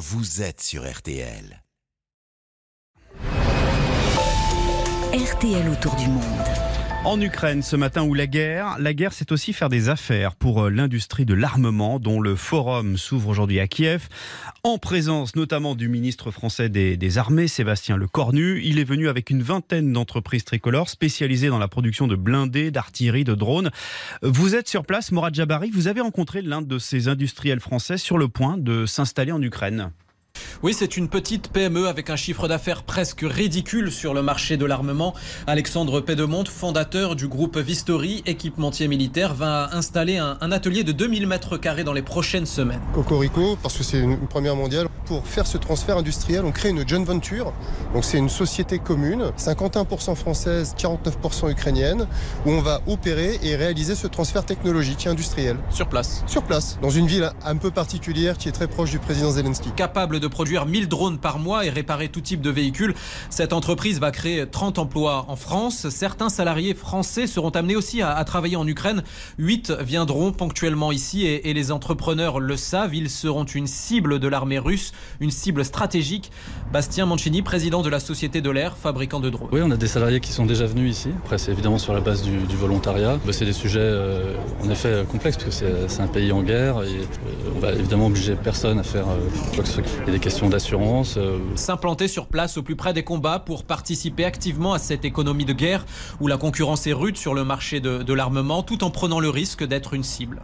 vous êtes sur RTL. RTL autour du monde. En Ukraine, ce matin où la guerre, la guerre c'est aussi faire des affaires pour euh, l'industrie de l'armement dont le forum s'ouvre aujourd'hui à Kiev, en présence notamment du ministre français des, armées, Sébastien Lecornu. Il est venu avec une vingtaine d'entreprises tricolores spécialisées dans la production de blindés, d'artillerie, de drones. Vous êtes sur place, Morad Jabari, vous avez rencontré l'un de ces industriels français sur le point de s'installer en Ukraine. Oui, c'est une petite PME avec un chiffre d'affaires presque ridicule sur le marché de l'armement. Alexandre Pédemonte, fondateur du groupe Vistory, équipementier militaire, va installer un, un atelier de 2000 mètres carrés dans les prochaines semaines. Cocorico, parce que c'est une première mondiale. Pour faire ce transfert industriel, on crée une joint venture. Donc c'est une société commune, 51% française, 49% ukrainienne, où on va opérer et réaliser ce transfert technologique et industriel. Sur place Sur place, dans une ville un peu particulière qui est très proche du président Zelensky. Capable de produire 1000 drones par mois et réparer tout type de véhicules. Cette entreprise va créer 30 emplois en France. Certains salariés français seront amenés aussi à, à travailler en Ukraine. 8 viendront ponctuellement ici et, et, les entrepreneurs le savent. Ils seront une cible de l'armée russe, une cible stratégique. Bastien Mancini, président de la Société de l'air, fabricant de drones. Oui, on a des salariés qui sont déjà venus ici. Après, c'est évidemment sur la base du, du volontariat. C'est des sujets euh, en effet complexes parce que c'est un pays en guerre et euh, on va évidemment obliger personne à faire euh, quoi que ce soit. Il y a des questions d'assurance. Euh... S'implanter sur place au plus près des combats pour participer activement à cette économie de guerre où la concurrence est rude sur le marché de, de l'armement tout en prenant le risque d'être une cible.